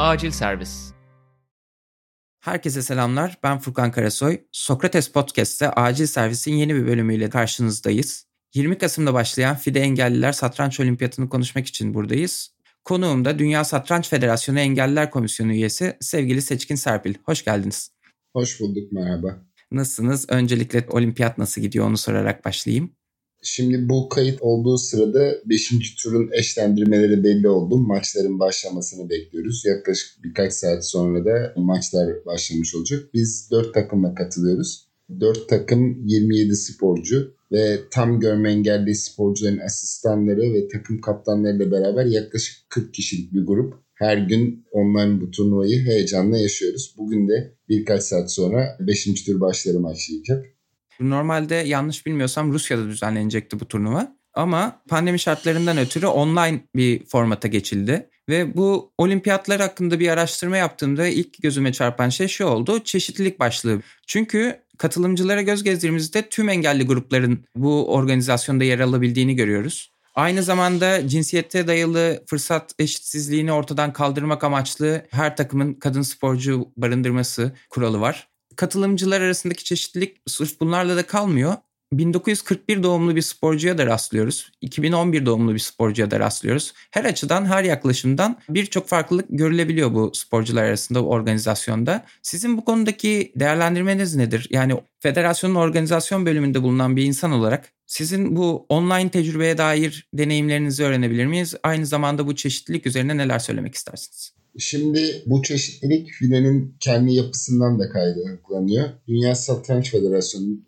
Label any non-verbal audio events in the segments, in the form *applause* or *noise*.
Acil Servis Herkese selamlar. Ben Furkan Karasoy. Sokrates Podcast'te Acil Servis'in yeni bir bölümüyle karşınızdayız. 20 Kasım'da başlayan FIDE Engelliler Satranç Olimpiyatını konuşmak için buradayız. Konuğum da Dünya Satranç Federasyonu Engelliler Komisyonu üyesi sevgili Seçkin Serpil. Hoş geldiniz. Hoş bulduk, merhaba. Nasılsınız? Öncelikle olimpiyat nasıl gidiyor onu sorarak başlayayım. Şimdi bu kayıt olduğu sırada 5. turun eşlendirmeleri belli oldu. Maçların başlamasını bekliyoruz. Yaklaşık birkaç saat sonra da maçlar başlamış olacak. Biz 4 takımla katılıyoruz. 4 takım 27 sporcu ve tam görme engelli sporcuların asistanları ve takım kaptanlarıyla beraber yaklaşık 40 kişilik bir grup. Her gün online bu turnuvayı heyecanla yaşıyoruz. Bugün de birkaç saat sonra 5. tur başları başlayacak. Normalde yanlış bilmiyorsam Rusya'da düzenlenecekti bu turnuva. Ama pandemi şartlarından ötürü online bir formata geçildi. Ve bu olimpiyatlar hakkında bir araştırma yaptığımda ilk gözüme çarpan şey şu oldu. Çeşitlilik başlığı. Çünkü katılımcılara göz gezdiğimizde tüm engelli grupların bu organizasyonda yer alabildiğini görüyoruz. Aynı zamanda cinsiyete dayalı fırsat eşitsizliğini ortadan kaldırmak amaçlı her takımın kadın sporcu barındırması kuralı var katılımcılar arasındaki çeşitlilik sırf bunlarla da kalmıyor. 1941 doğumlu bir sporcuya da rastlıyoruz. 2011 doğumlu bir sporcuya da rastlıyoruz. Her açıdan, her yaklaşımdan birçok farklılık görülebiliyor bu sporcular arasında, bu organizasyonda. Sizin bu konudaki değerlendirmeniz nedir? Yani federasyonun organizasyon bölümünde bulunan bir insan olarak sizin bu online tecrübeye dair deneyimlerinizi öğrenebilir miyiz? Aynı zamanda bu çeşitlilik üzerine neler söylemek istersiniz? Şimdi bu çeşitlilik filenin kendi yapısından da kaynaklanıyor. Dünya Satranç Federasyonu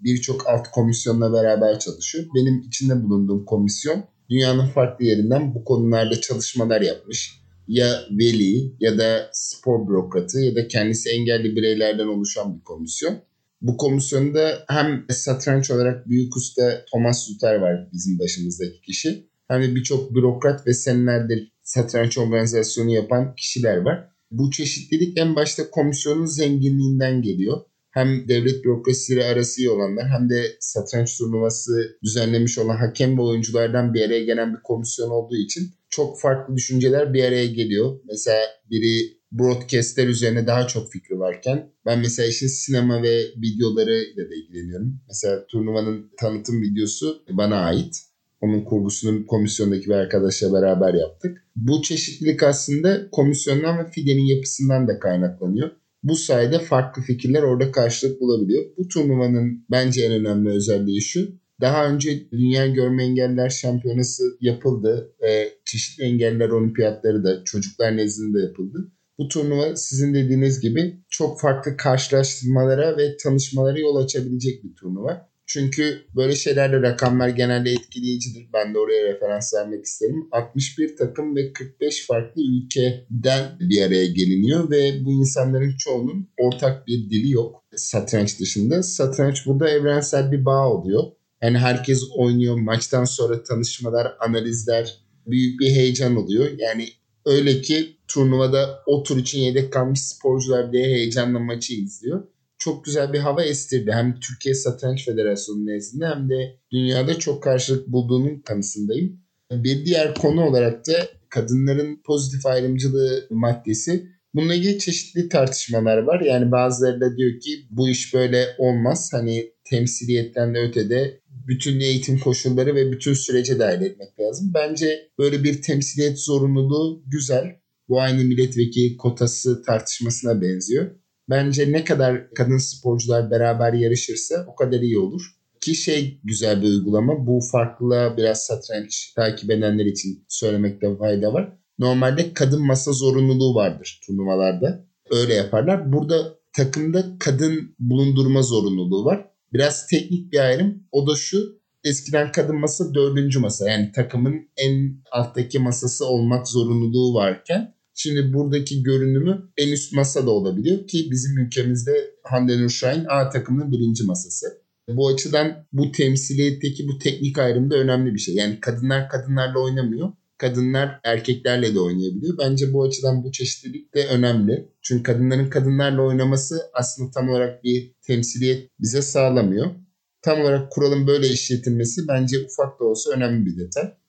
birçok alt komisyonla beraber çalışıyor. Benim içinde bulunduğum komisyon dünyanın farklı yerinden bu konularda çalışmalar yapmış. Ya veli ya da spor bürokratı ya da kendisi engelli bireylerden oluşan bir komisyon. Bu komisyonda hem satranç olarak büyük usta Thomas Zutter var bizim başımızdaki kişi. Hem de birçok bürokrat ve senelerdir satranç organizasyonu yapan kişiler var. Bu çeşitlilik en başta komisyonun zenginliğinden geliyor. Hem devlet bürokrasiyle arası iyi olanlar hem de satranç turnuvası düzenlemiş olan hakem ve oyunculardan bir araya gelen bir komisyon olduğu için çok farklı düşünceler bir araya geliyor. Mesela biri broadcastler üzerine daha çok fikri varken ben mesela işin sinema ve videoları ile de ilgileniyorum. Mesela turnuvanın tanıtım videosu bana ait. Onun kurgusunu komisyondaki bir arkadaşla beraber yaptık. Bu çeşitlilik aslında komisyondan ve FIDE'nin yapısından da kaynaklanıyor. Bu sayede farklı fikirler orada karşılık bulabiliyor. Bu turnuvanın bence en önemli özelliği şu. Daha önce Dünya Görme Engeller Şampiyonası yapıldı ve çeşitli engeller olimpiyatları da çocuklar nezdinde yapıldı. Bu turnuva sizin dediğiniz gibi çok farklı karşılaştırmalara ve tanışmalara yol açabilecek bir turnuva. Çünkü böyle şeylerle rakamlar genelde etkileyicidir. Ben de oraya referans vermek isterim. 61 takım ve 45 farklı ülkeden bir araya geliniyor ve bu insanların çoğunun ortak bir dili yok satranç dışında. Satranç burada evrensel bir bağ oluyor. Yani herkes oynuyor. Maçtan sonra tanışmalar, analizler büyük bir heyecan oluyor. Yani öyle ki turnuvada o tur için yedek kalmış sporcular diye heyecanla maçı izliyor çok güzel bir hava estirdi. Hem Türkiye Satranç Federasyonu nezdinde hem de dünyada çok karşılık bulduğunun kanısındayım. Bir diğer konu olarak da kadınların pozitif ayrımcılığı maddesi. Bununla ilgili çeşitli tartışmalar var. Yani bazıları da diyor ki bu iş böyle olmaz. Hani temsiliyetten de ötede bütün eğitim koşulları ve bütün sürece dahil etmek lazım. Bence böyle bir temsiliyet zorunluluğu güzel. Bu aynı milletvekili kotası tartışmasına benziyor. Bence ne kadar kadın sporcular beraber yarışırsa o kadar iyi olur. Ki şey güzel bir uygulama. Bu farklılığa biraz satranç takip edenler için söylemekte fayda var. Normalde kadın masa zorunluluğu vardır turnuvalarda. Öyle yaparlar. Burada takımda kadın bulundurma zorunluluğu var. Biraz teknik bir ayrım. O da şu. Eskiden kadın masa dördüncü masa. Yani takımın en alttaki masası olmak zorunluluğu varken Şimdi buradaki görünümü en üst masa da olabiliyor ki bizim ülkemizde Hande Nurşahin A takımının birinci masası. Bu açıdan bu temsiliyetteki bu teknik ayrım da önemli bir şey. Yani kadınlar kadınlarla oynamıyor. Kadınlar erkeklerle de oynayabiliyor. Bence bu açıdan bu çeşitlilik de önemli. Çünkü kadınların kadınlarla oynaması aslında tam olarak bir temsiliyet bize sağlamıyor. Tam olarak kuralın böyle işletilmesi bence ufak da olsa önemli bir detay.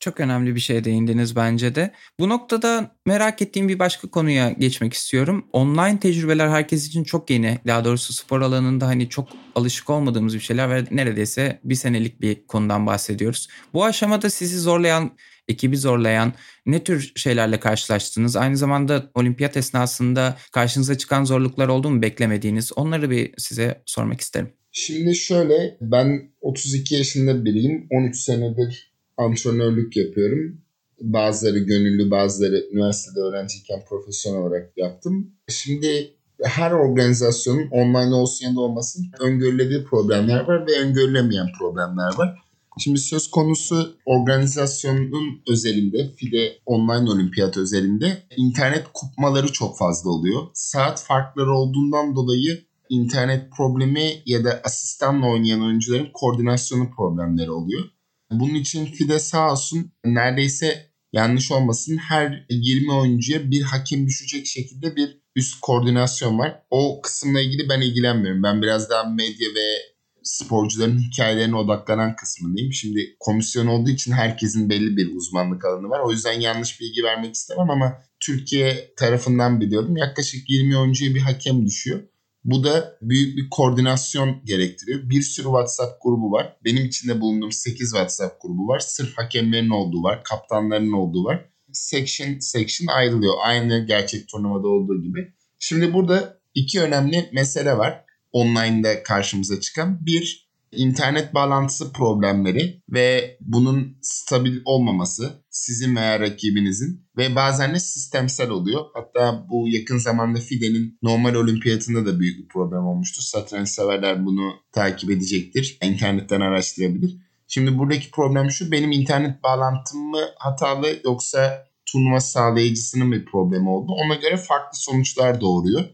Çok önemli bir şeye değindiniz bence de. Bu noktada merak ettiğim bir başka konuya geçmek istiyorum. Online tecrübeler herkes için çok yeni. Daha doğrusu spor alanında hani çok alışık olmadığımız bir şeyler ve neredeyse bir senelik bir konudan bahsediyoruz. Bu aşamada sizi zorlayan, ekibi zorlayan ne tür şeylerle karşılaştınız? Aynı zamanda olimpiyat esnasında karşınıza çıkan zorluklar oldu mu beklemediğiniz? Onları bir size sormak isterim. Şimdi şöyle ben 32 yaşında biriyim. 13 senedir antrenörlük yapıyorum. Bazıları gönüllü bazıları üniversitede öğrenciyken profesyonel olarak yaptım. Şimdi her organizasyonun online olsun ya da olmasın öngörülebilir problemler var ve öngörülemeyen problemler var. Şimdi söz konusu organizasyonun özelinde, FIDE online olimpiyat özelinde internet kopmaları çok fazla oluyor. Saat farkları olduğundan dolayı internet problemi ya da asistanla oynayan oyuncuların koordinasyonu problemleri oluyor. Bunun için FIDE sağ olsun neredeyse yanlış olmasın her 20 oyuncuya bir hakem düşecek şekilde bir üst koordinasyon var. O kısımla ilgili ben ilgilenmiyorum. Ben biraz daha medya ve sporcuların hikayelerine odaklanan kısmındayım. Şimdi komisyon olduğu için herkesin belli bir uzmanlık alanı var. O yüzden yanlış bilgi vermek istemem ama Türkiye tarafından biliyorum. Yaklaşık 20 oyuncuya bir hakem düşüyor. Bu da büyük bir koordinasyon gerektiriyor. Bir sürü WhatsApp grubu var. Benim içinde bulunduğum 8 WhatsApp grubu var. Sırf hakemlerin olduğu var, kaptanların olduğu var. Section section ayrılıyor. Aynı gerçek turnuvada olduğu gibi. Şimdi burada iki önemli mesele var. Online'da karşımıza çıkan. Bir, internet bağlantısı problemleri ve bunun stabil olmaması sizin veya rakibinizin ve bazen de sistemsel oluyor. Hatta bu yakın zamanda FIDE'nin normal olimpiyatında da büyük bir problem olmuştu. Satranç severler bunu takip edecektir. İnternetten araştırabilir. Şimdi buradaki problem şu benim internet bağlantım mı hatalı yoksa turnuva sağlayıcısının bir problemi oldu. Ona göre farklı sonuçlar doğuruyor.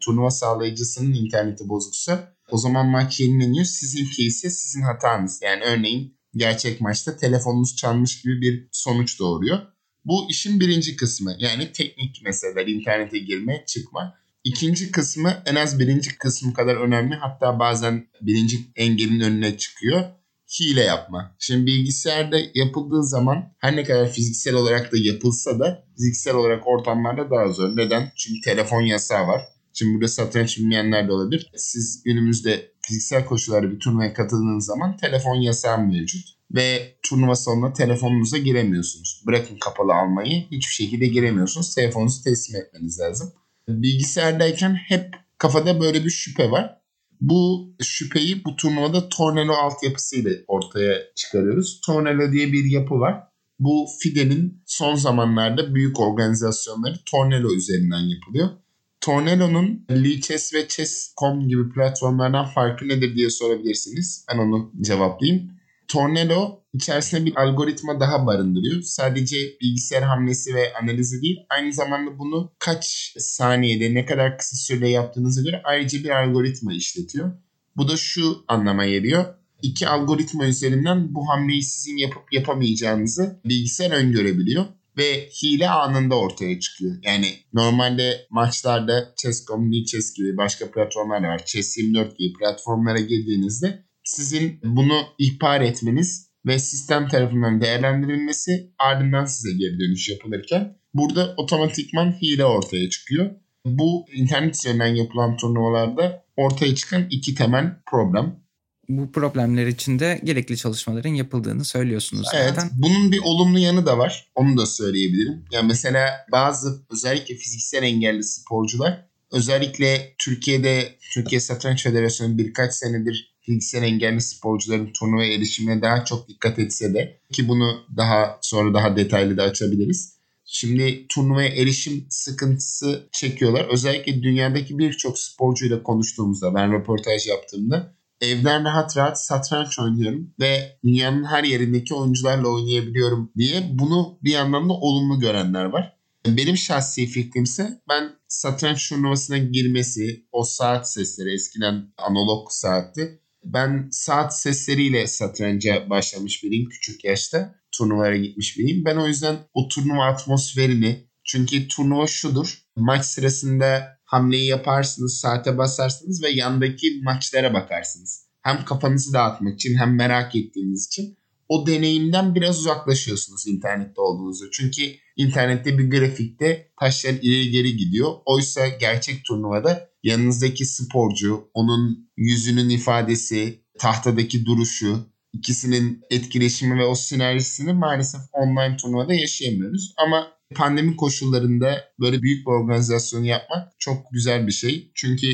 Turnuva sağlayıcısının interneti bozuksa o zaman maç yenileniyor. Sizinki ise sizin hatanız. Yani örneğin gerçek maçta telefonunuz çalmış gibi bir sonuç doğuruyor. Bu işin birinci kısmı. Yani teknik meseleler, internete girme, çıkma. İkinci kısmı en az birinci kısmı kadar önemli. Hatta bazen birinci engelin önüne çıkıyor. Hile yapma. Şimdi bilgisayarda yapıldığı zaman her ne kadar fiziksel olarak da yapılsa da fiziksel olarak ortamlarda daha zor. Neden? Çünkü telefon yasağı var. Şimdi burada satranç bilmeyenler de olabilir. Siz günümüzde fiziksel koşullarda bir turnuvaya katıldığınız zaman telefon yasağı mevcut. Ve turnuva salonuna telefonunuza giremiyorsunuz. Bırakın kapalı almayı hiçbir şekilde giremiyorsunuz. Telefonunuzu teslim etmeniz lazım. Bilgisayardayken hep kafada böyle bir şüphe var. Bu şüpheyi bu turnuvada Tornado altyapısıyla ortaya çıkarıyoruz. Tornado diye bir yapı var. Bu FIDE'nin son zamanlarda büyük organizasyonları Tornado üzerinden yapılıyor. Tornado'nun Lichess ve Chess.com gibi platformlardan farkı nedir diye sorabilirsiniz. Ben onu cevaplayayım. Tornado içerisinde bir algoritma daha barındırıyor. Sadece bilgisayar hamlesi ve analizi değil, aynı zamanda bunu kaç saniyede, ne kadar kısa sürede yaptığınıza göre ayrıca bir algoritma işletiyor. Bu da şu anlama geliyor. İki algoritma üzerinden bu hamleyi sizin yapıp yapamayacağınızı bilgisayar öngörebiliyor ve hile anında ortaya çıkıyor. Yani normalde maçlarda Chess.com, Chess gibi başka platformlar var. Chess24 gibi platformlara girdiğinizde sizin bunu ihbar etmeniz ve sistem tarafından değerlendirilmesi ardından size geri dönüş yapılırken burada otomatikman hile ortaya çıkıyor. Bu internet üzerinden yapılan turnuvalarda ortaya çıkan iki temel problem bu problemler için de gerekli çalışmaların yapıldığını söylüyorsunuz zaten. Evet. Bunun bir olumlu yanı da var. Onu da söyleyebilirim. Yani mesela bazı özellikle fiziksel engelli sporcular özellikle Türkiye'de Türkiye Satranç Federasyonu birkaç senedir fiziksel engelli sporcuların turnuvaya erişimine daha çok dikkat etse de ki bunu daha sonra daha detaylı da açabiliriz. Şimdi turnuvaya erişim sıkıntısı çekiyorlar. Özellikle dünyadaki birçok sporcuyla konuştuğumuzda ben röportaj yaptığımda evden rahat rahat satranç oynuyorum ve dünyanın her yerindeki oyuncularla oynayabiliyorum diye bunu bir yandan da olumlu görenler var. Benim şahsi fikrimse ben satranç turnuvasına girmesi, o saat sesleri eskiden analog saatti. Ben saat sesleriyle satranca başlamış biriyim küçük yaşta. Turnuvalara gitmiş biriyim. Ben o yüzden o turnuva atmosferini çünkü turnuva şudur. Maç sırasında hamleyi yaparsınız, saate basarsınız ve yandaki maçlara bakarsınız. Hem kafanızı dağıtmak için hem merak ettiğiniz için. o deneyimden biraz uzaklaşıyorsunuz internette olduğunuzda. Çünkü internette bir grafikte taşlar ileri geri gidiyor. Oysa gerçek turnuvada yanınızdaki sporcu, onun yüzünün ifadesi, tahtadaki duruşu, ikisinin etkileşimi ve o sinerjisini maalesef online turnuvada yaşayamıyoruz. Ama pandemi koşullarında böyle büyük bir organizasyonu yapmak çok güzel bir şey. Çünkü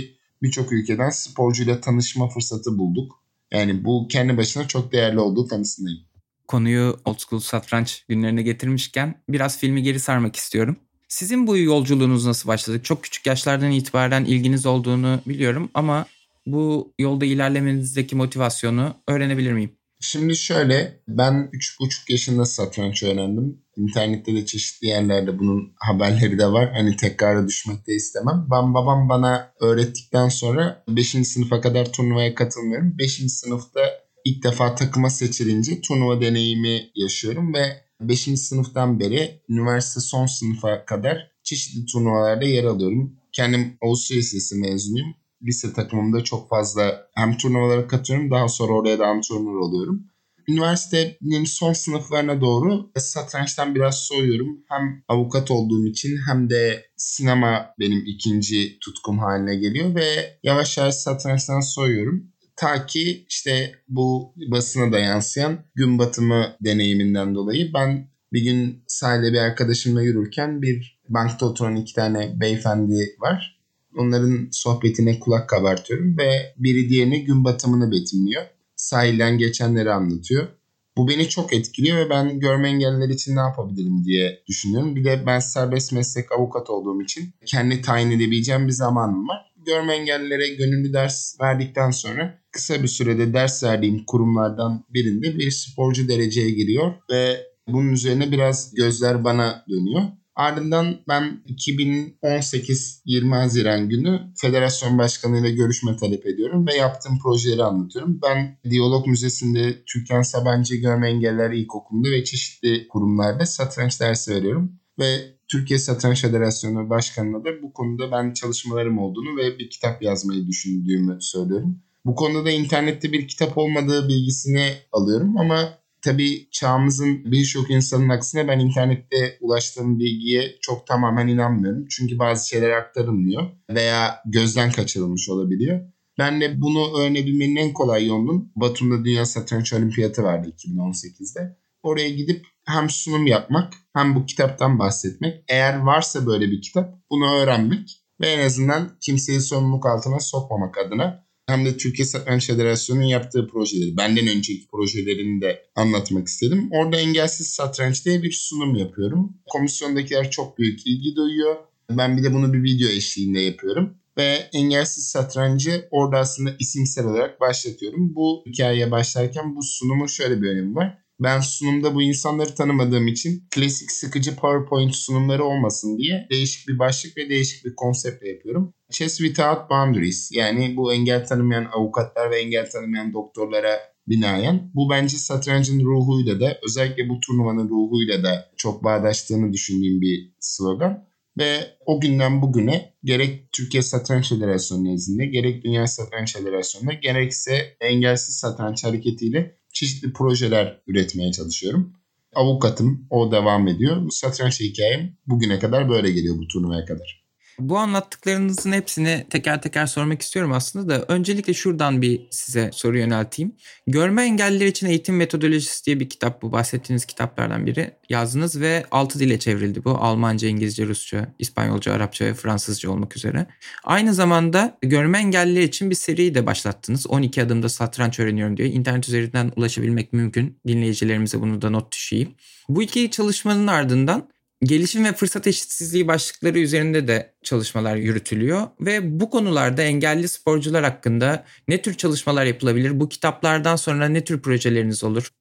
birçok ülkeden sporcuyla tanışma fırsatı bulduk. Yani bu kendi başına çok değerli olduğu kanısındayım. Konuyu old school satranç günlerine getirmişken biraz filmi geri sarmak istiyorum. Sizin bu yolculuğunuz nasıl başladı? Çok küçük yaşlardan itibaren ilginiz olduğunu biliyorum ama bu yolda ilerlemenizdeki motivasyonu öğrenebilir miyim? Şimdi şöyle ben 3,5 yaşında satranç öğrendim. İnternette de çeşitli yerlerde bunun haberleri de var. Hani tekrara düşmek de istemem. Ben babam bana öğrettikten sonra 5. sınıfa kadar turnuvaya katılmıyorum. 5. sınıfta ilk defa takıma seçilince turnuva deneyimi yaşıyorum ve 5. sınıftan beri üniversite son sınıfa kadar çeşitli turnuvalarda yer alıyorum. Kendim Avusturya Lisesi mezunuyum lise takımımda çok fazla hem turnuvalara katıyorum daha sonra oraya da antrenör oluyorum. Üniversitenin son sınıflarına doğru satrançtan biraz soğuyorum. Hem avukat olduğum için hem de sinema benim ikinci tutkum haline geliyor ve yavaş yavaş satrançtan soğuyorum. Ta ki işte bu basına da yansıyan gün batımı deneyiminden dolayı ben bir gün sahilde bir arkadaşımla yürürken bir bankta oturan iki tane beyefendi var. Onların sohbetine kulak kabartıyorum ve biri diğerine gün batımını betimliyor. Sahilden geçenleri anlatıyor. Bu beni çok etkiliyor ve ben görme engelliler için ne yapabilirim diye düşünüyorum. Bir de ben serbest meslek avukat olduğum için kendi tayin edebileceğim bir zamanım var. Görme engellilere gönüllü ders verdikten sonra kısa bir sürede ders verdiğim kurumlardan birinde bir sporcu dereceye giriyor ve bunun üzerine biraz gözler bana dönüyor. Ardından ben 2018 20 Haziran günü federasyon başkanı ile görüşme talep ediyorum ve yaptığım projeleri anlatıyorum. Ben Diyalog Müzesi'nde Türkan Sabancı Görme Engeller İlkokulu'nda ve çeşitli kurumlarda satranç dersi veriyorum. Ve Türkiye Satranç Federasyonu Başkanı'na da bu konuda ben çalışmalarım olduğunu ve bir kitap yazmayı düşündüğümü söylüyorum. Bu konuda da internette bir kitap olmadığı bilgisini alıyorum ama tabii çağımızın birçok insanın aksine ben internette ulaştığım bilgiye çok tamamen inanmıyorum. Çünkü bazı şeyler aktarılmıyor veya gözden kaçırılmış olabiliyor. Ben de bunu öğrenebilmenin en kolay yolunun Batum'da Dünya Satranç Olimpiyatı vardı 2018'de. Oraya gidip hem sunum yapmak hem bu kitaptan bahsetmek. Eğer varsa böyle bir kitap bunu öğrenmek ve en azından kimseyi sorumluluk altına sokmamak adına hem de Türkiye Satranç Federasyonu'nun yaptığı projeleri, benden önceki projelerini de anlatmak istedim. Orada Engelsiz Satranç diye bir sunum yapıyorum. Komisyondakiler çok büyük ilgi duyuyor. Ben bir de bunu bir video eşliğinde yapıyorum. Ve engelsiz satrancı orada aslında isimsel olarak başlatıyorum. Bu hikayeye başlarken bu sunumun şöyle bir önemi var. Ben sunumda bu insanları tanımadığım için klasik sıkıcı PowerPoint sunumları olmasın diye değişik bir başlık ve değişik bir konseptle yapıyorum. Chess Without Boundaries yani bu engel tanımayan avukatlar ve engel tanımayan doktorlara binaen. Bu bence satrancın ruhuyla da özellikle bu turnuvanın ruhuyla da çok bağdaştığını düşündüğüm bir slogan. Ve o günden bugüne gerek Türkiye Satranç Federasyonu nezdinde gerek Dünya Satranç Federasyonu'nda gerekse engelsiz satranç hareketiyle çeşitli projeler üretmeye çalışıyorum. Avukatım, o devam ediyor. Bu satranç hikayem bugüne kadar böyle geliyor bu turnuvaya kadar. Bu anlattıklarınızın hepsini teker teker sormak istiyorum aslında da öncelikle şuradan bir size soru yönelteyim. Görme engelliler için eğitim metodolojisi diye bir kitap bu bahsettiğiniz kitaplardan biri yazdınız ve 6 dile çevrildi bu. Almanca, İngilizce, Rusça, İspanyolca, Arapça ve Fransızca olmak üzere. Aynı zamanda görme engelliler için bir seri de başlattınız. 12 adımda satranç öğreniyorum diye. İnternet üzerinden ulaşabilmek mümkün. Dinleyicilerimize bunu da not düşeyim. Bu iki çalışmanın ardından gelişim ve fırsat eşitsizliği başlıkları üzerinde de çalışmalar yürütülüyor ve bu konularda engelli sporcular hakkında ne tür çalışmalar yapılabilir? Bu kitaplardan sonra ne tür projeleriniz olur?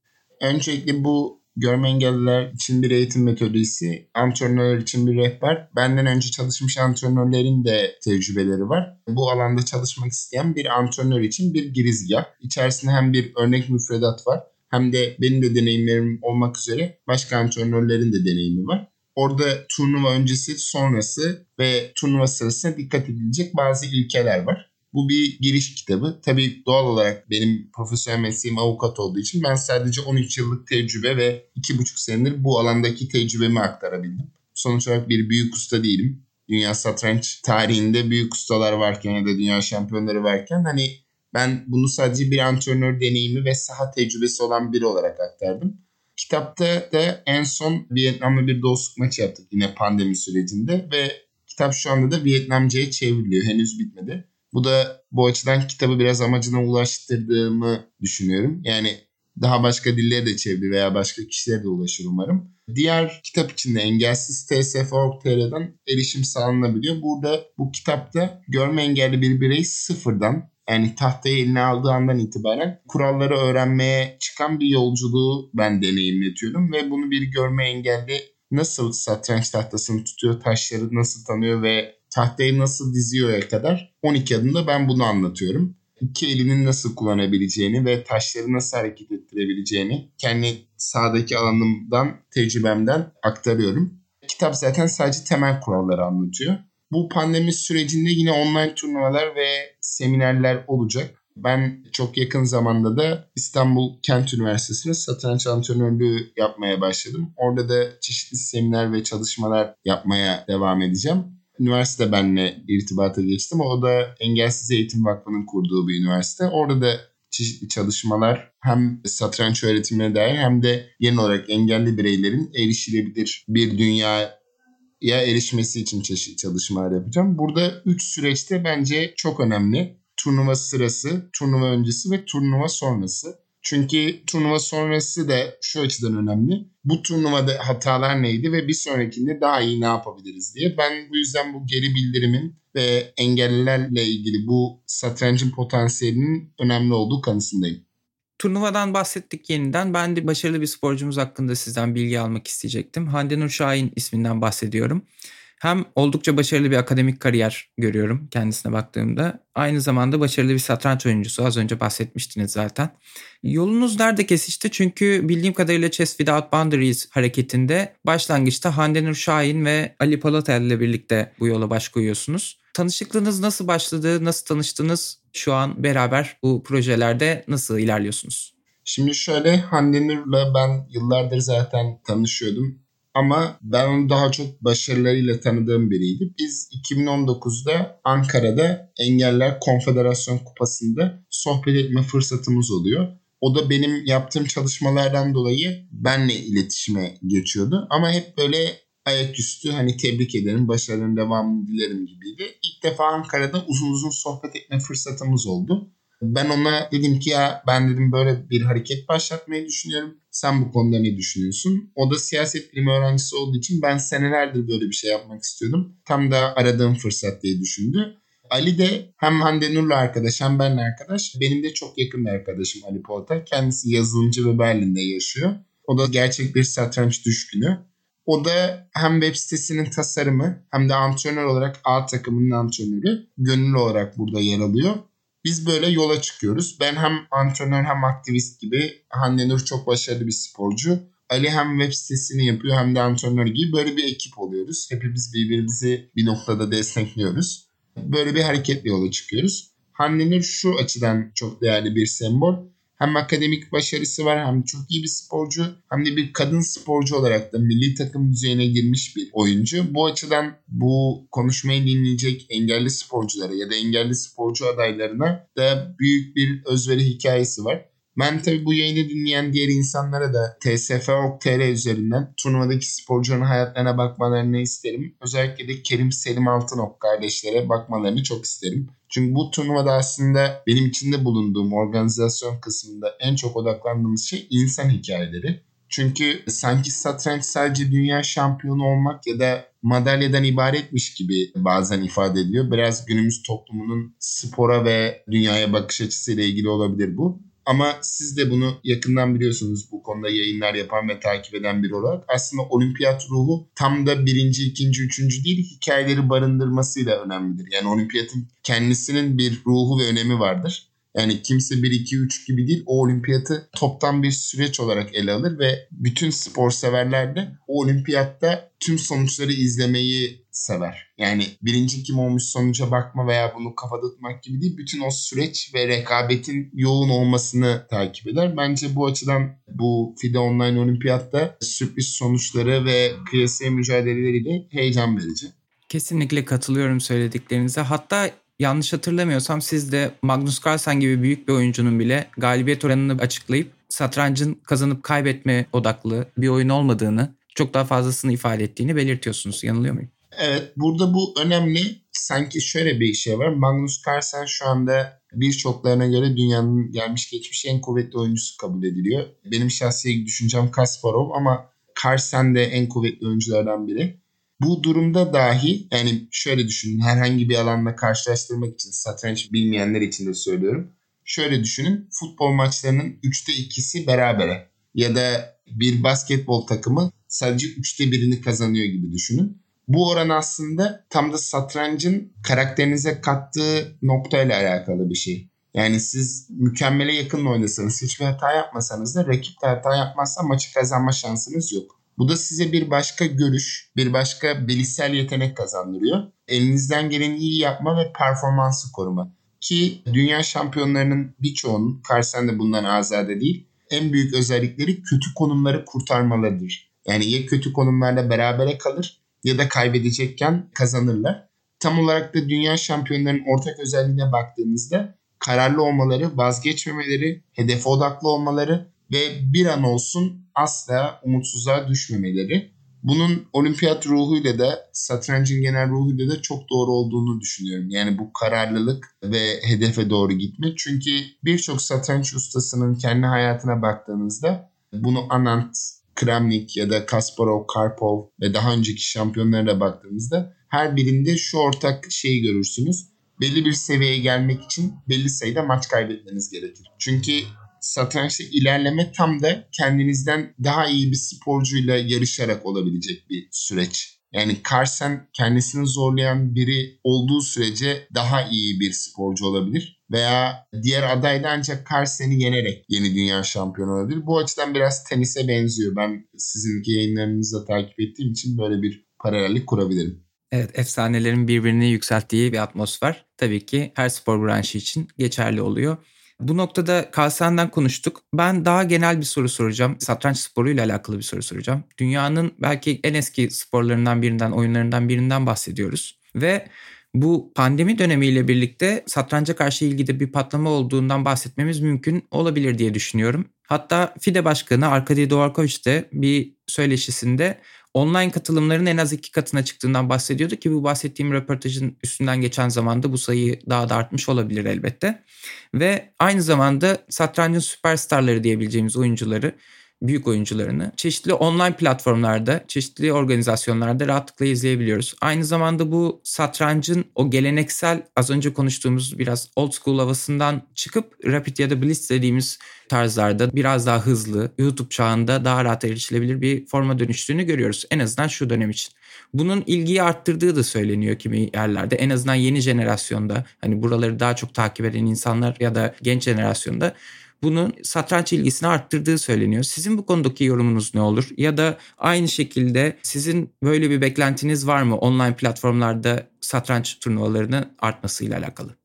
Öncelikle bu görme engelliler için bir eğitim metodisi, antrenörler için bir rehber. Benden önce çalışmış antrenörlerin de tecrübeleri var. Bu alanda çalışmak isteyen bir antrenör için bir girizgah. İçerisinde hem bir örnek müfredat var hem de benim de deneyimlerim olmak üzere başka antrenörlerin de deneyimi var. Orada turnuva öncesi, sonrası ve turnuva sırasında dikkat edilecek bazı ilkeler var. Bu bir giriş kitabı. Tabii doğal olarak benim profesyonel mesleğim avukat olduğu için ben sadece 13 yıllık tecrübe ve 2,5 senedir bu alandaki tecrübemi aktarabildim. Sonuç olarak bir büyük usta değilim. Dünya satranç tarihinde büyük ustalar varken ya da dünya şampiyonları varken hani ben bunu sadece bir antrenör deneyimi ve saha tecrübesi olan biri olarak aktardım. Kitapta da en son Vietnam'la bir dostluk maçı yaptık yine pandemi sürecinde ve kitap şu anda da Vietnamca'ya çevriliyor. Henüz bitmedi. Bu da bu açıdan kitabı biraz amacına ulaştırdığımı düşünüyorum. Yani daha başka dillere de çeviri veya başka kişilere de ulaşır umarım. Diğer kitap içinde engelsiz tsf.org.tr'den erişim sağlanabiliyor. Burada bu kitapta görme engelli bir birey sıfırdan yani tahtayı eline aldığı andan itibaren kuralları öğrenmeye çıkan bir yolculuğu ben deneyimletiyorum ve bunu bir görme engelli nasıl satranç tahtasını tutuyor, taşları nasıl tanıyor ve tahtayı nasıl diziyor'a kadar 12 adımda ben bunu anlatıyorum. İki elinin nasıl kullanabileceğini ve taşları nasıl hareket ettirebileceğini kendi sağdaki alanımdan, tecrübemden aktarıyorum. Kitap zaten sadece temel kuralları anlatıyor. Bu pandemi sürecinde yine online turnuvalar ve seminerler olacak. Ben çok yakın zamanda da İstanbul Kent Üniversitesi'nde satranç antrenörlüğü yapmaya başladım. Orada da çeşitli seminer ve çalışmalar yapmaya devam edeceğim. Üniversite benimle irtibata geçtim. O da Engelsiz Eğitim Vakfı'nın kurduğu bir üniversite. Orada da çeşitli çalışmalar hem satranç öğretimine dair hem de genel olarak engelli bireylerin erişilebilir bir dünya ya erişmesi için çeşitli çalışmalar yapacağım. Burada 3 süreçte bence çok önemli. Turnuva sırası, turnuva öncesi ve turnuva sonrası. Çünkü turnuva sonrası da şu açıdan önemli. Bu turnuvada hatalar neydi ve bir sonrakinde daha iyi ne yapabiliriz diye. Ben bu yüzden bu geri bildirimin ve engellilerle ilgili bu satrancın potansiyelinin önemli olduğu kanısındayım. Turnuvadan bahsettik yeniden. Ben de başarılı bir sporcumuz hakkında sizden bilgi almak isteyecektim. Hande Nur Şahin isminden bahsediyorum. Hem oldukça başarılı bir akademik kariyer görüyorum kendisine baktığımda. Aynı zamanda başarılı bir satranç oyuncusu. Az önce bahsetmiştiniz zaten. Yolunuz nerede kesişti? Çünkü bildiğim kadarıyla Chess Without Boundaries hareketinde başlangıçta Hande Nur Şahin ve Ali Palatel ile birlikte bu yola baş koyuyorsunuz. Tanışıklığınız nasıl başladı? Nasıl tanıştınız? Şu an beraber bu projelerde nasıl ilerliyorsunuz? Şimdi şöyle Hande Nur'la ben yıllardır zaten tanışıyordum. Ama ben onu daha çok başarılarıyla tanıdığım biriydi. Biz 2019'da Ankara'da Engeller Konfederasyon Kupası'nda sohbet etme fırsatımız oluyor. O da benim yaptığım çalışmalardan dolayı benle iletişime geçiyordu. Ama hep böyle ayaküstü hani tebrik ederim, başarının devamını dilerim gibiydi. İlk defa Ankara'da uzun uzun sohbet etme fırsatımız oldu. Ben ona dedim ki ya ben dedim böyle bir hareket başlatmayı düşünüyorum. Sen bu konuda ne düşünüyorsun? O da siyaset bilimi öğrencisi olduğu için ben senelerdir böyle bir şey yapmak istiyordum. Tam da aradığım fırsat diye düşündü. Ali de hem Hande Nur'la arkadaş hem benle arkadaş. Benim de çok yakın bir arkadaşım Ali Polatay. Kendisi yazılımcı ve Berlin'de yaşıyor. O da gerçek bir satranç düşkünü. O da hem web sitesinin tasarımı hem de antrenör olarak A takımının antrenörü. Gönüllü olarak burada yer alıyor. Biz böyle yola çıkıyoruz. Ben hem antrenör hem aktivist gibi. Hande Nur çok başarılı bir sporcu. Ali hem web sitesini yapıyor hem de antrenör gibi böyle bir ekip oluyoruz. Hepimiz birbirimizi bir noktada destekliyoruz. Böyle bir hareketle yola çıkıyoruz. Hande Nur şu açıdan çok değerli bir sembol hem akademik başarısı var hem çok iyi bir sporcu hem de bir kadın sporcu olarak da milli takım düzeyine girmiş bir oyuncu. Bu açıdan bu konuşmayı dinleyecek engelli sporculara ya da engelli sporcu adaylarına da büyük bir özveri hikayesi var. Ben tabii bu yayını dinleyen diğer insanlara da tsf.org.tr üzerinden turnuvadaki sporcuların hayatlarına bakmalarını isterim. Özellikle de Kerim Selim Altınok kardeşlere bakmalarını çok isterim. Çünkü bu turnuvada aslında benim içinde bulunduğum organizasyon kısmında en çok odaklandığımız şey insan hikayeleri. Çünkü sanki satranç sadece dünya şampiyonu olmak ya da madalyadan ibaretmiş gibi bazen ifade ediliyor. Biraz günümüz toplumunun spora ve dünyaya bakış açısıyla ilgili olabilir bu. Ama siz de bunu yakından biliyorsunuz bu konuda yayınlar yapan ve takip eden biri olarak. Aslında olimpiyat ruhu tam da birinci, ikinci, üçüncü değil hikayeleri barındırmasıyla önemlidir. Yani olimpiyatın kendisinin bir ruhu ve önemi vardır. Yani kimse 1-2-3 gibi değil o olimpiyatı toptan bir süreç olarak ele alır ve bütün spor severler de o olimpiyatta tüm sonuçları izlemeyi sever. Yani birinci kim olmuş sonuca bakma veya bunu kafada tutmak gibi değil. Bütün o süreç ve rekabetin yoğun olmasını takip eder. Bence bu açıdan bu FIDE Online Olimpiyatta sürpriz sonuçları ve kıyasaya mücadeleleriyle heyecan verici. Kesinlikle katılıyorum söylediklerinize. Hatta yanlış hatırlamıyorsam siz de Magnus Carlsen gibi büyük bir oyuncunun bile galibiyet oranını açıklayıp satrancın kazanıp kaybetme odaklı bir oyun olmadığını, çok daha fazlasını ifade ettiğini belirtiyorsunuz. Yanılıyor muyum? Evet burada bu önemli. Sanki şöyle bir şey var. Magnus Carlsen şu anda birçoklarına göre dünyanın gelmiş geçmiş en kuvvetli oyuncusu kabul ediliyor. Benim şahsi düşüncem Kasparov ama Carlsen de en kuvvetli oyunculardan biri. Bu durumda dahi yani şöyle düşünün herhangi bir alanda karşılaştırmak için satranç bilmeyenler için de söylüyorum. Şöyle düşünün futbol maçlarının 3'te 2'si berabere ya da bir basketbol takımı sadece 3'te birini kazanıyor gibi düşünün. Bu oran aslında tam da satrancın karakterinize kattığı noktayla alakalı bir şey. Yani siz mükemmele yakın oynasanız, hiçbir hata yapmasanız da rakip de hata yapmazsa maçı kazanma şansınız yok. Bu da size bir başka görüş, bir başka bilişsel yetenek kazandırıyor. Elinizden geleni iyi yapma ve performansı koruma. Ki dünya şampiyonlarının birçoğunun, Carlsen de bundan azade değil, en büyük özellikleri kötü konumları kurtarmalarıdır. Yani ya kötü konumlarla berabere kalır ya da kaybedecekken kazanırlar. Tam olarak da dünya şampiyonlarının ortak özelliğine baktığınızda kararlı olmaları, vazgeçmemeleri, hedefe odaklı olmaları ve bir an olsun asla umutsuzluğa düşmemeleri. Bunun olimpiyat ruhuyla da satrancın genel ruhuyla da çok doğru olduğunu düşünüyorum. Yani bu kararlılık ve hedefe doğru gitme. Çünkü birçok satranç ustasının kendi hayatına baktığınızda bunu Anant, Kramnik ya da Kasparov, Karpov ve daha önceki şampiyonlara baktığımızda her birinde şu ortak şeyi görürsünüz. Belli bir seviyeye gelmek için belli sayıda maç kaybetmeniz gerekir. Çünkü satrançta ilerleme tam da kendinizden daha iyi bir sporcuyla yarışarak olabilecek bir süreç. Yani Carlsen kendisini zorlayan biri olduğu sürece daha iyi bir sporcu olabilir. Veya diğer aday da ancak Carlsen'i yenerek yeni dünya şampiyonu olabilir. Bu açıdan biraz tenise benziyor. Ben sizin yayınlarınızı takip ettiğim için böyle bir paralellik kurabilirim. Evet efsanelerin birbirini yükselttiği bir atmosfer tabii ki her spor branşı için geçerli oluyor. Bu noktada Carlsen'den konuştuk. Ben daha genel bir soru soracağım. Satranç sporuyla alakalı bir soru soracağım. Dünyanın belki en eski sporlarından birinden, oyunlarından birinden bahsediyoruz. Ve bu pandemi dönemiyle birlikte satranca karşı ilgide bir patlama olduğundan bahsetmemiz mümkün olabilir diye düşünüyorum. Hatta FIDE Başkanı Arkady Dvorkovich de bir söyleşisinde online katılımların en az iki katına çıktığından bahsediyordu ki bu bahsettiğim röportajın üstünden geçen zamanda bu sayı daha da artmış olabilir elbette. Ve aynı zamanda satrancın süperstarları diyebileceğimiz oyuncuları büyük oyuncularını çeşitli online platformlarda, çeşitli organizasyonlarda rahatlıkla izleyebiliyoruz. Aynı zamanda bu satrancın o geleneksel az önce konuştuğumuz biraz old school havasından çıkıp Rapid ya da Blitz dediğimiz tarzlarda biraz daha hızlı, YouTube çağında daha rahat erişilebilir bir forma dönüştüğünü görüyoruz. En azından şu dönem için. Bunun ilgiyi arttırdığı da söyleniyor kimi yerlerde. En azından yeni jenerasyonda hani buraları daha çok takip eden insanlar ya da genç jenerasyonda bunun satranç ilgisini arttırdığı söyleniyor. Sizin bu konudaki yorumunuz ne olur? Ya da aynı şekilde sizin böyle bir beklentiniz var mı online platformlarda satranç turnuvalarının artmasıyla alakalı?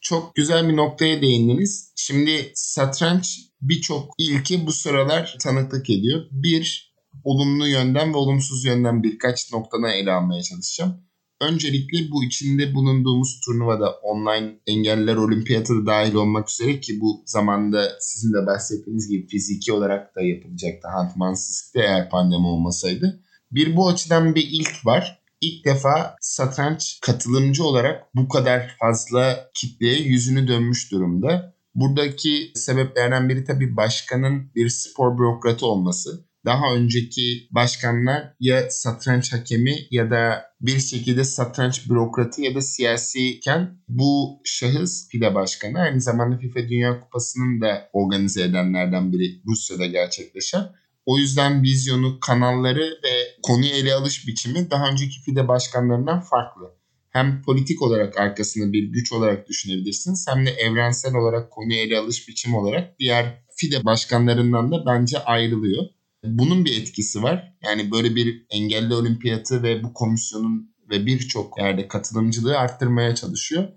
Çok güzel bir noktaya değindiniz. Şimdi satranç birçok ilki bu sıralar tanıklık ediyor. Bir, olumlu yönden ve olumsuz yönden birkaç noktada ele almaya çalışacağım. Öncelikle bu içinde bulunduğumuz turnuvada online engeller olimpiyatı da dahil olmak üzere ki bu zamanda sizin de bahsettiğiniz gibi fiziki olarak da yapılacaktı Hantmansiz'de eğer pandemi olmasaydı. Bir bu açıdan bir ilk var. İlk defa satranç katılımcı olarak bu kadar fazla kitleye yüzünü dönmüş durumda. Buradaki sebeplerden biri tabii başkanın bir spor bürokratı olması daha önceki başkanlar ya satranç hakemi ya da bir şekilde satranç bürokratı ya da siyasiyken bu şahıs FIDE başkanı aynı zamanda FIFA Dünya Kupası'nın da organize edenlerden biri Rusya'da gerçekleşen. O yüzden vizyonu, kanalları ve konuyu ele alış biçimi daha önceki FIDE başkanlarından farklı. hem politik olarak arkasında bir güç olarak düşünebilirsiniz hem de evrensel olarak konuyu ele alış biçimi olarak diğer FIDE başkanlarından da bence ayrılıyor. Bunun bir etkisi var. Yani böyle bir engelli olimpiyatı ve bu komisyonun ve birçok yerde katılımcılığı arttırmaya çalışıyor.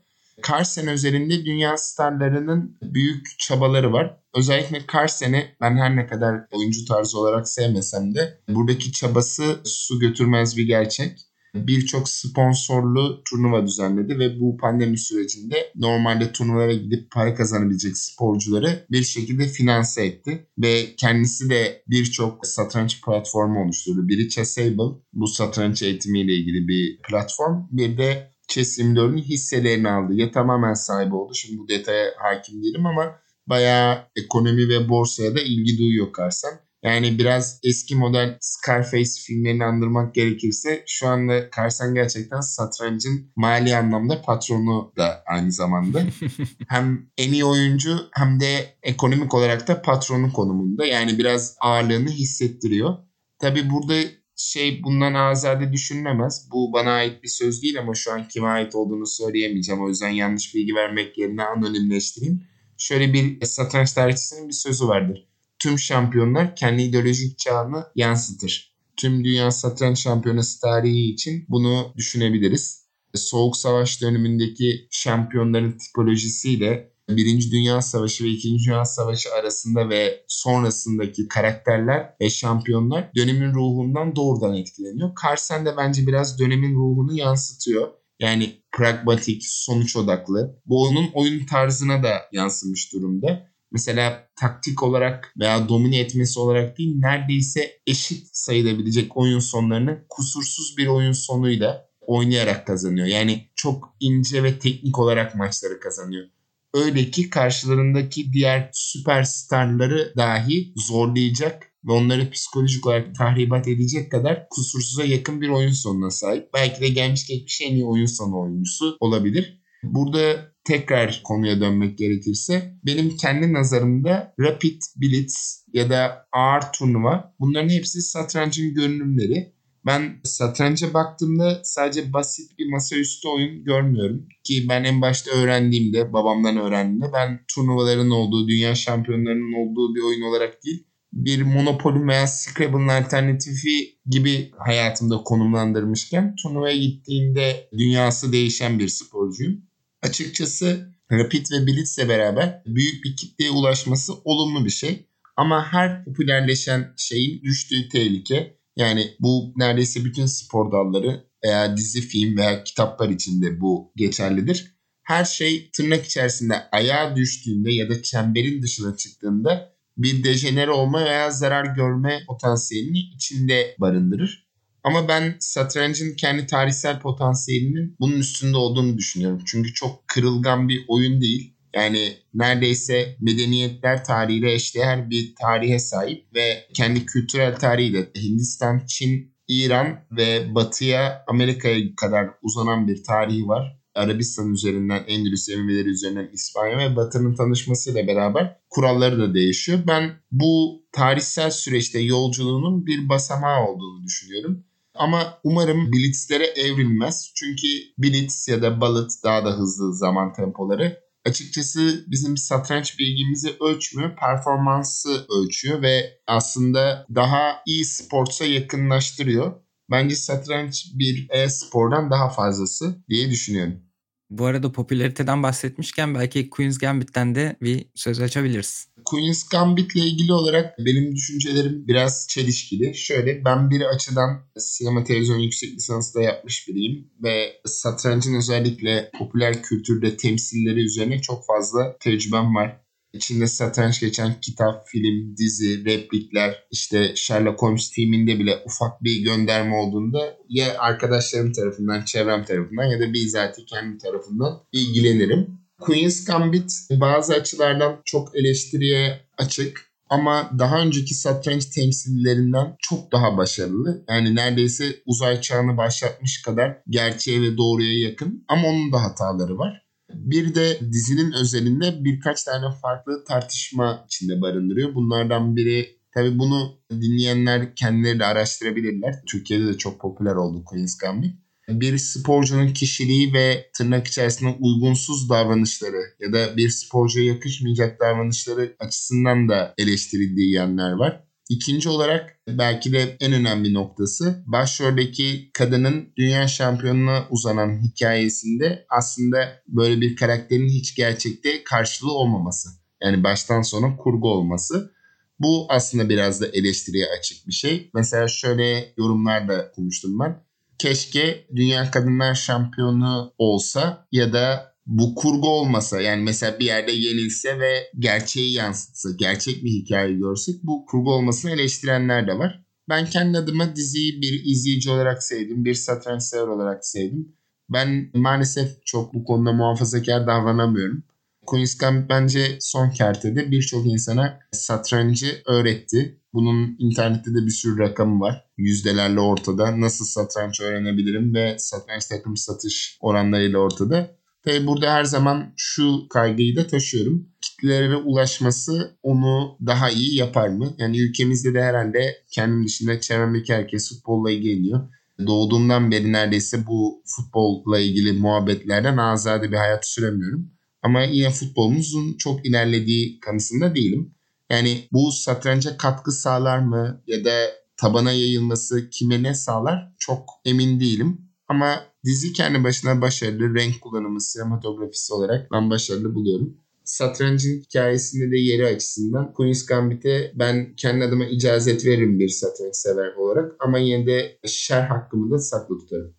Carsen özelinde dünya starlarının büyük çabaları var. Özellikle Carsen'i ben her ne kadar oyuncu tarzı olarak sevmesem de buradaki çabası su götürmez bir gerçek birçok sponsorlu turnuva düzenledi ve bu pandemi sürecinde normalde turnuvalara gidip para kazanabilecek sporcuları bir şekilde finanse etti. Ve kendisi de birçok satranç platformu oluşturdu. Biri Chessable, bu satranç eğitimiyle ilgili bir platform. Bir de Chess 24'ün hisselerini aldı. Ya tamamen sahibi oldu. Şimdi bu detaya hakim değilim ama bayağı ekonomi ve borsaya da ilgi duyuyor Carson. Yani biraz eski model Scarface filmlerini andırmak gerekirse şu anda Carson gerçekten satrancın mali anlamda patronu da aynı zamanda. *laughs* hem en iyi oyuncu hem de ekonomik olarak da patronu konumunda. Yani biraz ağırlığını hissettiriyor. Tabi burada şey bundan azade düşünülemez. Bu bana ait bir söz değil ama şu an kime ait olduğunu söyleyemeyeceğim. O yüzden yanlış bilgi vermek yerine anonimleştireyim. Şöyle bir satranç tarihçisinin bir sözü vardır tüm şampiyonlar kendi ideolojik çağını yansıtır. Tüm dünya satranç şampiyonası tarihi için bunu düşünebiliriz. Soğuk Savaş dönemindeki şampiyonların tipolojisiyle Birinci Dünya Savaşı ve İkinci Dünya Savaşı arasında ve sonrasındaki karakterler ve şampiyonlar dönemin ruhundan doğrudan etkileniyor. Carlsen de bence biraz dönemin ruhunu yansıtıyor. Yani pragmatik, sonuç odaklı. Bu onun oyun tarzına da yansımış durumda mesela taktik olarak veya domine etmesi olarak değil neredeyse eşit sayılabilecek oyun sonlarını kusursuz bir oyun sonuyla oynayarak kazanıyor. Yani çok ince ve teknik olarak maçları kazanıyor. Öyle ki karşılarındaki diğer süperstarları dahi zorlayacak ve onları psikolojik olarak tahribat edecek kadar kusursuza yakın bir oyun sonuna sahip. Belki de gelmiş geçmiş en iyi oyun sonu oyuncusu olabilir. Burada tekrar konuya dönmek gerekirse benim kendi nazarımda Rapid, Blitz ya da ağır turnuva bunların hepsi satrancın görünümleri. Ben satranca baktığımda sadece basit bir masaüstü oyun görmüyorum. Ki ben en başta öğrendiğimde, babamdan öğrendiğimde ben turnuvaların olduğu, dünya şampiyonlarının olduğu bir oyun olarak değil, bir Monopoly veya Scrabble'ın alternatifi gibi hayatımda konumlandırmışken turnuvaya gittiğinde dünyası değişen bir sporcuyum. Açıkçası Rapid ve Blitz'le beraber büyük bir kitleye ulaşması olumlu bir şey. Ama her popülerleşen şeyin düştüğü tehlike yani bu neredeyse bütün spor dalları veya dizi, film veya kitaplar içinde bu geçerlidir. Her şey tırnak içerisinde ayağa düştüğünde ya da çemberin dışına çıktığında bir dejenere olma veya zarar görme potansiyelini içinde barındırır. Ama ben satrancın kendi tarihsel potansiyelinin bunun üstünde olduğunu düşünüyorum. Çünkü çok kırılgan bir oyun değil. Yani neredeyse medeniyetler tarihiyle eşdeğer bir tarihe sahip ve kendi kültürel tarihiyle Hindistan, Çin, İran ve batıya Amerika'ya kadar uzanan bir tarihi var. Arabistan üzerinden Endülüs Emevileri üzerinden İspanya ve Batı'nın tanışmasıyla beraber kuralları da değişiyor. Ben bu tarihsel süreçte yolculuğunun bir basamağı olduğunu düşünüyorum. Ama umarım blitzlere evrilmez. Çünkü blitz ya da balıt daha da hızlı zaman tempoları açıkçası bizim satranç bilgimizi ölçmüyor, performansı ölçüyor ve aslında daha iyi sportsa yakınlaştırıyor. Bence satranç bir e-spordan daha fazlası diye düşünüyorum. Bu arada popülariteden bahsetmişken belki Queen's Gambit'ten de bir söz açabiliriz. Queen's Gambit ile ilgili olarak benim düşüncelerim biraz çelişkili. Şöyle ben bir açıdan sinema televizyon yüksek lisansı da yapmış biriyim ve satrancın özellikle popüler kültürde temsilleri üzerine çok fazla tecrübem var. İçinde satranç geçen kitap, film, dizi, replikler, işte Sherlock Holmes filminde bile ufak bir gönderme olduğunda ya arkadaşlarım tarafından, çevrem tarafından ya da bizzat kendi tarafından ilgilenirim. Queen's Gambit bazı açılardan çok eleştiriye açık ama daha önceki satranç temsillerinden çok daha başarılı. Yani neredeyse uzay çağını başlatmış kadar gerçeğe ve doğruya yakın ama onun da hataları var. Bir de dizinin özelinde birkaç tane farklı tartışma içinde barındırıyor. Bunlardan biri tabii bunu dinleyenler kendileri de araştırabilirler. Türkiye'de de çok popüler oldu Queen's Gambit. bir sporcunun kişiliği ve tırnak içerisinde uygunsuz davranışları ya da bir sporcuya yakışmayacak davranışları açısından da eleştirildiği yanlar var. İkinci olarak belki de en önemli noktası başroldeki kadının dünya şampiyonuna uzanan hikayesinde aslında böyle bir karakterin hiç gerçekte karşılığı olmaması. Yani baştan sona kurgu olması. Bu aslında biraz da eleştiriye açık bir şey. Mesela şöyle yorumlar da okumuştum ben. Keşke Dünya Kadınlar Şampiyonu olsa ya da bu kurgu olmasa yani mesela bir yerde yenilse ve gerçeği yansıtsa, gerçek bir hikaye görsek bu kurgu olmasını eleştirenler de var. Ben kendi adıma diziyi bir izleyici olarak sevdim, bir satranç sever olarak sevdim. Ben maalesef çok bu konuda muhafazakar davranamıyorum. Queen's Gambit bence son kertede birçok insana satrancı öğretti. Bunun internette de bir sürü rakamı var. Yüzdelerle ortada. Nasıl satranç öğrenebilirim ve satranç takım satış oranlarıyla ortada. Tabi burada her zaman şu kaygıyı da taşıyorum. Kitlelere ulaşması onu daha iyi yapar mı? Yani ülkemizde de herhalde kendim dışında çevremdeki herkes futbolla ilgileniyor. Doğduğumdan beri neredeyse bu futbolla ilgili muhabbetlerden azade bir hayat süremiyorum. Ama yine futbolumuzun çok ilerlediği kanısında değilim. Yani bu satranca katkı sağlar mı ya da tabana yayılması kime ne sağlar çok emin değilim. Ama dizi kendi başına başarılı, renk kullanımı, sinematografisi olarak ben başarılı buluyorum. Satrancın hikayesinde de yeri açısından Queen's Gambit'e ben kendi adıma icazet veririm bir satranç sever olarak ama yine de şer hakkımı da saklı tutarım.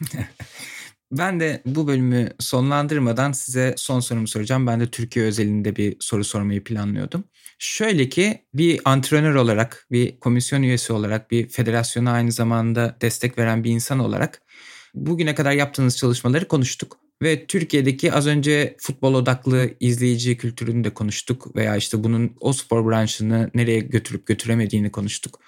*laughs* Ben de bu bölümü sonlandırmadan size son sorumu soracağım. Ben de Türkiye özelinde bir soru sormayı planlıyordum. Şöyle ki bir antrenör olarak, bir komisyon üyesi olarak, bir federasyona aynı zamanda destek veren bir insan olarak bugüne kadar yaptığınız çalışmaları konuştuk. Ve Türkiye'deki az önce futbol odaklı izleyici kültürünü de konuştuk veya işte bunun o spor branşını nereye götürüp götüremediğini konuştuk.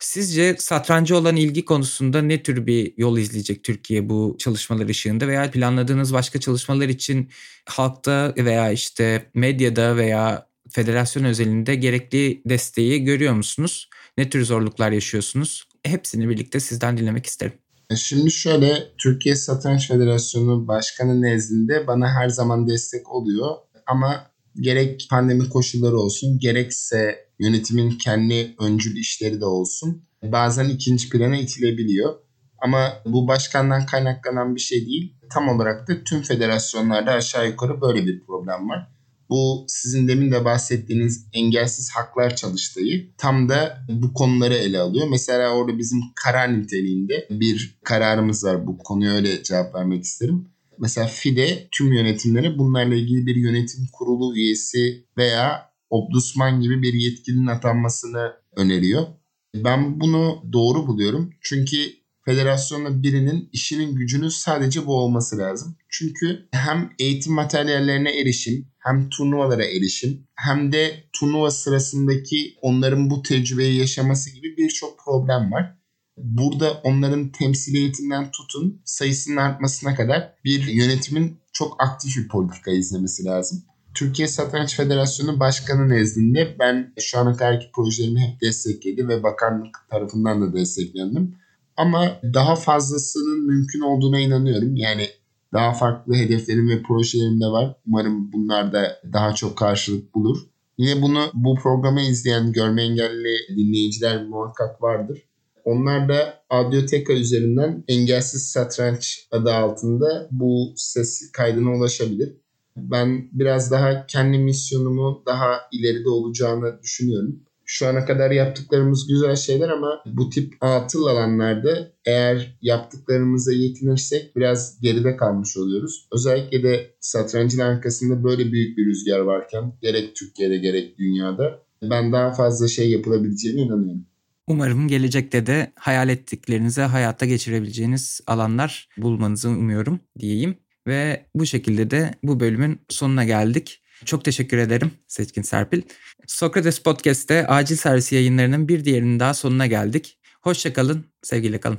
Sizce satrancı olan ilgi konusunda ne tür bir yol izleyecek Türkiye bu çalışmalar ışığında veya planladığınız başka çalışmalar için halkta veya işte medyada veya federasyon özelinde gerekli desteği görüyor musunuz? Ne tür zorluklar yaşıyorsunuz? Hepsini birlikte sizden dinlemek isterim. E, şimdi şöyle Türkiye Satranç Federasyonu Başkanı nezdinde bana her zaman destek oluyor ama gerek pandemi koşulları olsun gerekse yönetimin kendi öncül işleri de olsun bazen ikinci plana itilebiliyor. Ama bu başkandan kaynaklanan bir şey değil. Tam olarak da tüm federasyonlarda aşağı yukarı böyle bir problem var. Bu sizin demin de bahsettiğiniz engelsiz haklar çalıştayı tam da bu konuları ele alıyor. Mesela orada bizim karar niteliğinde bir kararımız var. Bu konuya öyle cevap vermek isterim. Mesela FIDE tüm yönetimlere bunlarla ilgili bir yönetim kurulu üyesi veya obdusman gibi bir yetkilinin atanmasını öneriyor. Ben bunu doğru buluyorum. Çünkü federasyonda birinin işinin gücünün sadece bu olması lazım. Çünkü hem eğitim materyallerine erişim, hem turnuvalara erişim, hem de turnuva sırasındaki onların bu tecrübeyi yaşaması gibi birçok problem var. Burada onların temsiliyetinden tutun sayısının artmasına kadar bir yönetimin çok aktif bir politika izlemesi lazım. Türkiye Satranç Federasyonu Başkanı nezdinde ben şu ana kadarki projelerimi hep destekledi ve bakanlık tarafından da desteklendim. Ama daha fazlasının mümkün olduğuna inanıyorum. Yani daha farklı hedeflerim ve projelerim de var. Umarım bunlar da daha çok karşılık bulur. Yine bunu bu programı izleyen görme engelli dinleyiciler muhakkak vardır. Onlar da Audioteka üzerinden Engelsiz Satranç adı altında bu ses kaydına ulaşabilir. Ben biraz daha kendi misyonumu daha ileride olacağını düşünüyorum. Şu ana kadar yaptıklarımız güzel şeyler ama bu tip atıl alanlarda eğer yaptıklarımıza yetinirsek biraz geride kalmış oluyoruz. Özellikle de satrancın arkasında böyle büyük bir rüzgar varken gerek Türkiye'de gerek dünyada ben daha fazla şey yapılabileceğine inanıyorum. Umarım gelecekte de hayal ettiklerinize hayata geçirebileceğiniz alanlar bulmanızı umuyorum diyeyim. Ve bu şekilde de bu bölümün sonuna geldik. Çok teşekkür ederim Seçkin Serpil. Sokrates Podcast'te acil servis yayınlarının bir diğerinin daha sonuna geldik. Hoşçakalın, sevgiyle kalın.